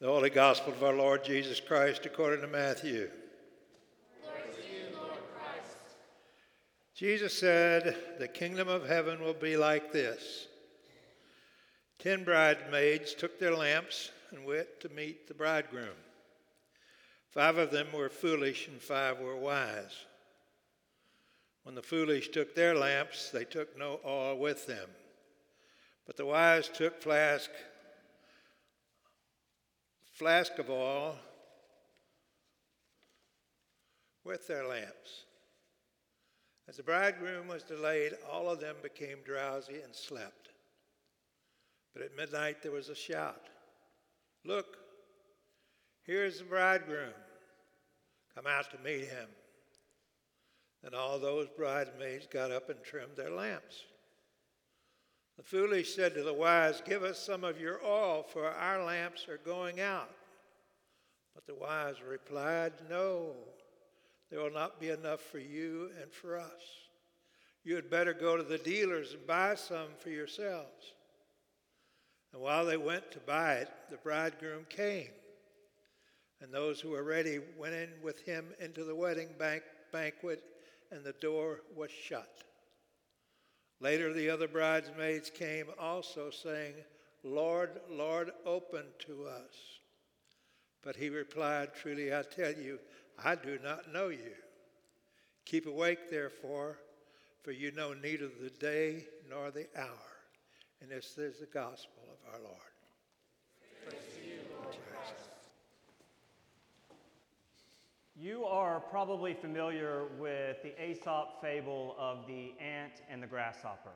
The Holy Gospel of our Lord Jesus Christ according to Matthew. Jesus said, The kingdom of heaven will be like this. Ten bridesmaids took their lamps and went to meet the bridegroom. Five of them were foolish and five were wise. When the foolish took their lamps, they took no oil with them. But the wise took flask flask of oil with their lamps. As the bridegroom was delayed, all of them became drowsy and slept. But at midnight there was a shout Look, here's the bridegroom. Come out to meet him. Then all those bridesmaids got up and trimmed their lamps. The foolish said to the wise, Give us some of your oil, for our lamps are going out. But the wise replied, No, there will not be enough for you and for us. You had better go to the dealers and buy some for yourselves. And while they went to buy it, the bridegroom came. And those who were ready went in with him into the wedding bank- banquet, and the door was shut. Later, the other bridesmaids came also, saying, Lord, Lord, open to us. But he replied, Truly I tell you, I do not know you. Keep awake, therefore, for you know neither the day nor the hour. And this is the gospel of our Lord. You are probably familiar with the Aesop fable of the ant and the grasshopper.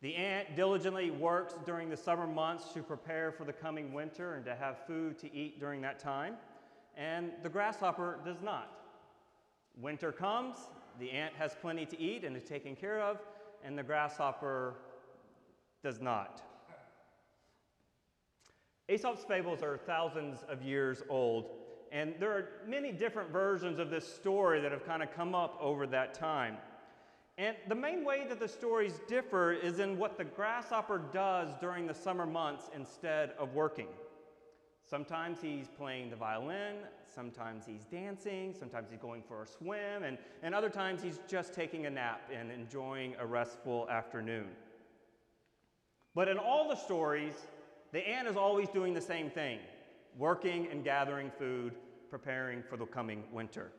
The ant diligently works during the summer months to prepare for the coming winter and to have food to eat during that time, and the grasshopper does not. Winter comes, the ant has plenty to eat and is taken care of, and the grasshopper does not. Aesop's fables are thousands of years old, and there are many different versions of this story that have kind of come up over that time. And the main way that the stories differ is in what the grasshopper does during the summer months instead of working. Sometimes he's playing the violin, sometimes he's dancing, sometimes he's going for a swim, and, and other times he's just taking a nap and enjoying a restful afternoon. But in all the stories, the ant is always doing the same thing working and gathering food, preparing for the coming winter.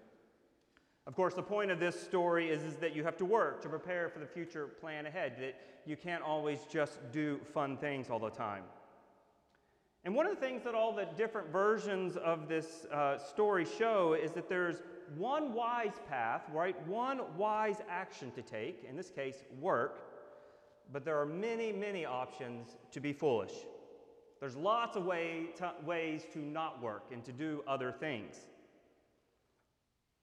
Of course, the point of this story is, is that you have to work to prepare for the future plan ahead, that you can't always just do fun things all the time. And one of the things that all the different versions of this uh, story show is that there's one wise path, right? One wise action to take, in this case, work, but there are many, many options to be foolish. There's lots of way to, ways to not work and to do other things.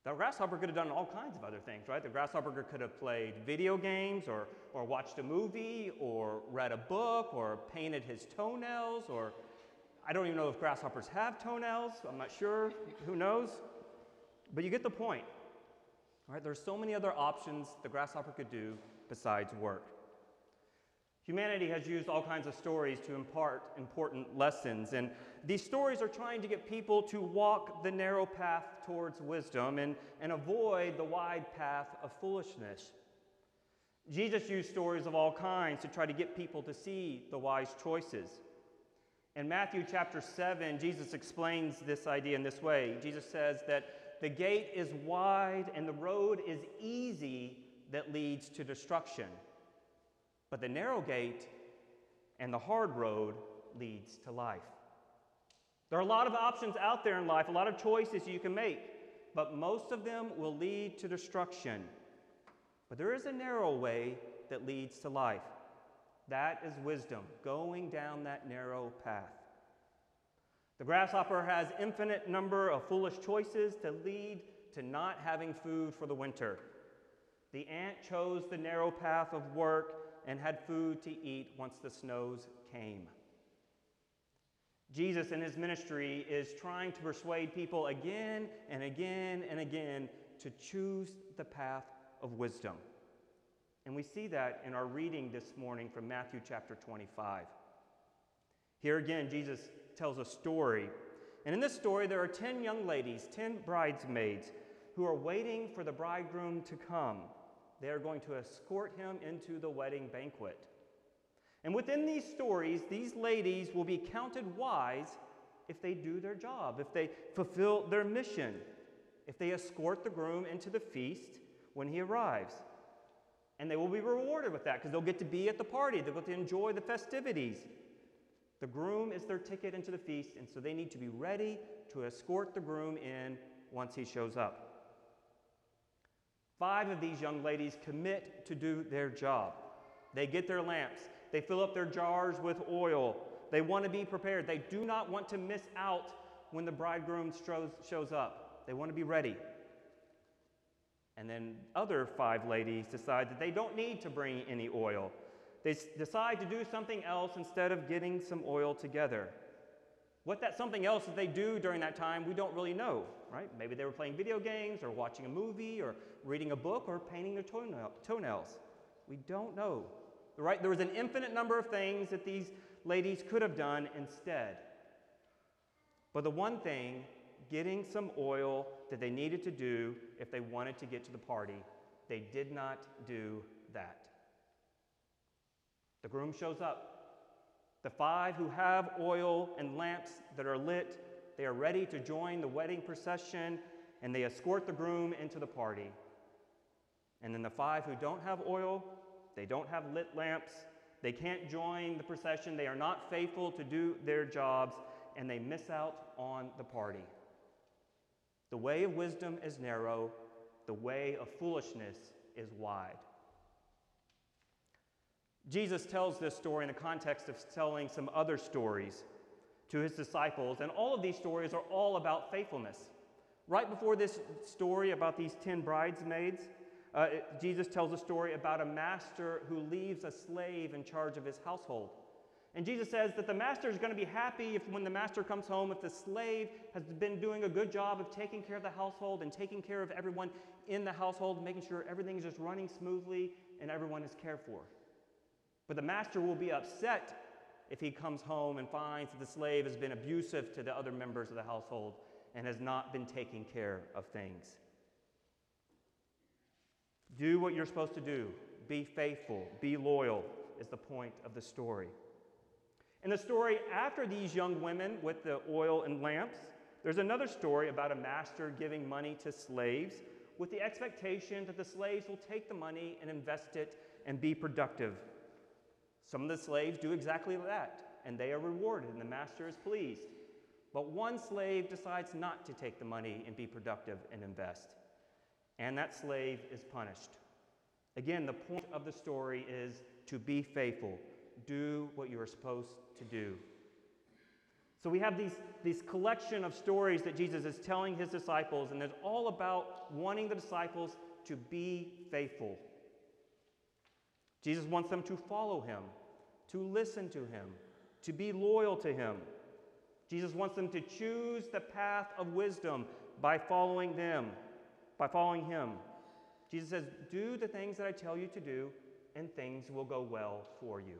The grasshopper could have done all kinds of other things, right? The grasshopper could have played video games or, or watched a movie or read a book or painted his toenails or I don't even know if grasshoppers have toenails. I'm not sure. Who knows? But you get the point. Right? There's so many other options the grasshopper could do besides work. Humanity has used all kinds of stories to impart important lessons, and these stories are trying to get people to walk the narrow path towards wisdom and, and avoid the wide path of foolishness. Jesus used stories of all kinds to try to get people to see the wise choices. In Matthew chapter 7, Jesus explains this idea in this way. Jesus says that the gate is wide and the road is easy that leads to destruction. But the narrow gate and the hard road leads to life. There are a lot of options out there in life, a lot of choices you can make, but most of them will lead to destruction. But there is a narrow way that leads to life. That is wisdom, going down that narrow path. The grasshopper has infinite number of foolish choices to lead to not having food for the winter. The ant chose the narrow path of work and had food to eat once the snows came. Jesus in his ministry is trying to persuade people again and again and again to choose the path of wisdom. And we see that in our reading this morning from Matthew chapter 25. Here again, Jesus tells a story. And in this story, there are 10 young ladies, 10 bridesmaids, who are waiting for the bridegroom to come. They are going to escort him into the wedding banquet. And within these stories, these ladies will be counted wise if they do their job, if they fulfill their mission, if they escort the groom into the feast when he arrives. And they will be rewarded with that because they'll get to be at the party, they'll get to enjoy the festivities. The groom is their ticket into the feast, and so they need to be ready to escort the groom in once he shows up. Five of these young ladies commit to do their job. They get their lamps, they fill up their jars with oil, they want to be prepared. They do not want to miss out when the bridegroom shows up. They want to be ready. And then other five ladies decide that they don't need to bring any oil. They decide to do something else instead of getting some oil together. What that something else that they do during that time, we don't really know, right? Maybe they were playing video games or watching a movie or reading a book or painting their toenail- toenails. We don't know, right? There was an infinite number of things that these ladies could have done instead. But the one thing, getting some oil that they needed to do if they wanted to get to the party, they did not do that. The groom shows up. The five who have oil and lamps that are lit, they are ready to join the wedding procession and they escort the groom into the party. And then the five who don't have oil, they don't have lit lamps, they can't join the procession, they are not faithful to do their jobs, and they miss out on the party. The way of wisdom is narrow, the way of foolishness is wide. Jesus tells this story in the context of telling some other stories to his disciples, and all of these stories are all about faithfulness. Right before this story about these 10 bridesmaids, uh, Jesus tells a story about a master who leaves a slave in charge of his household. And Jesus says that the master is going to be happy if, when the master comes home, if the slave has been doing a good job of taking care of the household and taking care of everyone in the household, making sure everything is just running smoothly and everyone is cared for. But the master will be upset if he comes home and finds that the slave has been abusive to the other members of the household and has not been taking care of things. Do what you're supposed to do. Be faithful. Be loyal, is the point of the story. In the story after these young women with the oil and lamps, there's another story about a master giving money to slaves with the expectation that the slaves will take the money and invest it and be productive. Some of the slaves do exactly that, and they are rewarded, and the master is pleased. But one slave decides not to take the money and be productive and invest, and that slave is punished. Again, the point of the story is to be faithful, do what you are supposed to do. So we have these, these collection of stories that Jesus is telling his disciples, and it's all about wanting the disciples to be faithful. Jesus wants them to follow him, to listen to him, to be loyal to him. Jesus wants them to choose the path of wisdom by following them, by following him. Jesus says, Do the things that I tell you to do, and things will go well for you.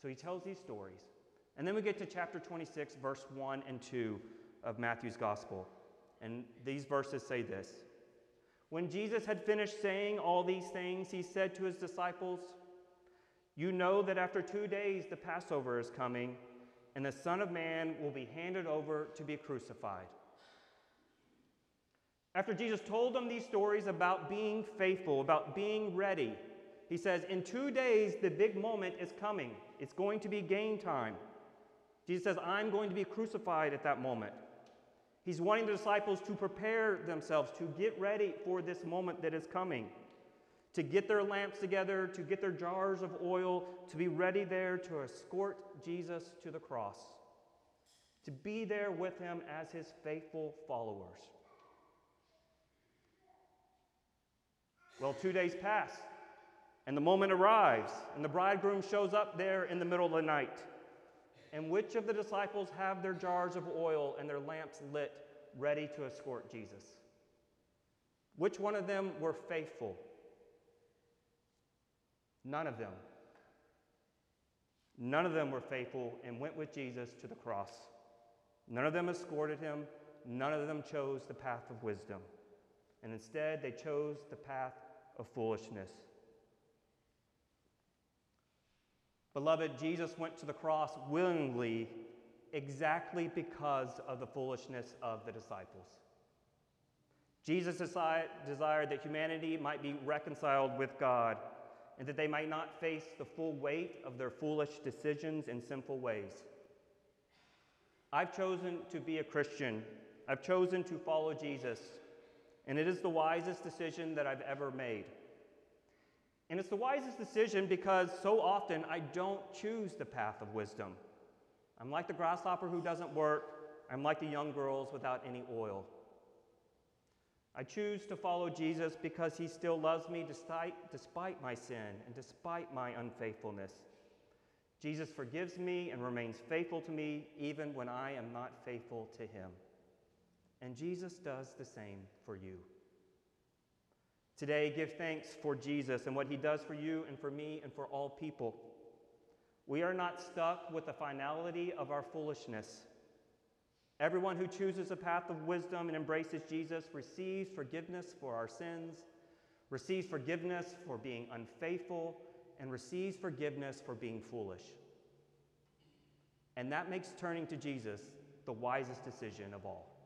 So he tells these stories. And then we get to chapter 26, verse 1 and 2 of Matthew's gospel. And these verses say this When Jesus had finished saying all these things, he said to his disciples, You know that after two days the Passover is coming, and the Son of Man will be handed over to be crucified. After Jesus told them these stories about being faithful, about being ready, he says, In two days, the big moment is coming. It's going to be game time. Jesus says, I'm going to be crucified at that moment. He's wanting the disciples to prepare themselves, to get ready for this moment that is coming, to get their lamps together, to get their jars of oil, to be ready there to escort Jesus to the cross, to be there with him as his faithful followers. Well, two days pass, and the moment arrives, and the bridegroom shows up there in the middle of the night. And which of the disciples have their jars of oil and their lamps lit, ready to escort Jesus? Which one of them were faithful? None of them. None of them were faithful and went with Jesus to the cross. None of them escorted him. None of them chose the path of wisdom. And instead, they chose the path of foolishness. Beloved, Jesus went to the cross willingly exactly because of the foolishness of the disciples. Jesus desired that humanity might be reconciled with God and that they might not face the full weight of their foolish decisions and sinful ways. I've chosen to be a Christian. I've chosen to follow Jesus, and it is the wisest decision that I've ever made. And it's the wisest decision because so often I don't choose the path of wisdom. I'm like the grasshopper who doesn't work, I'm like the young girls without any oil. I choose to follow Jesus because he still loves me despite, despite my sin and despite my unfaithfulness. Jesus forgives me and remains faithful to me even when I am not faithful to him. And Jesus does the same for you. Today, give thanks for Jesus and what he does for you and for me and for all people. We are not stuck with the finality of our foolishness. Everyone who chooses a path of wisdom and embraces Jesus receives forgiveness for our sins, receives forgiveness for being unfaithful, and receives forgiveness for being foolish. And that makes turning to Jesus the wisest decision of all.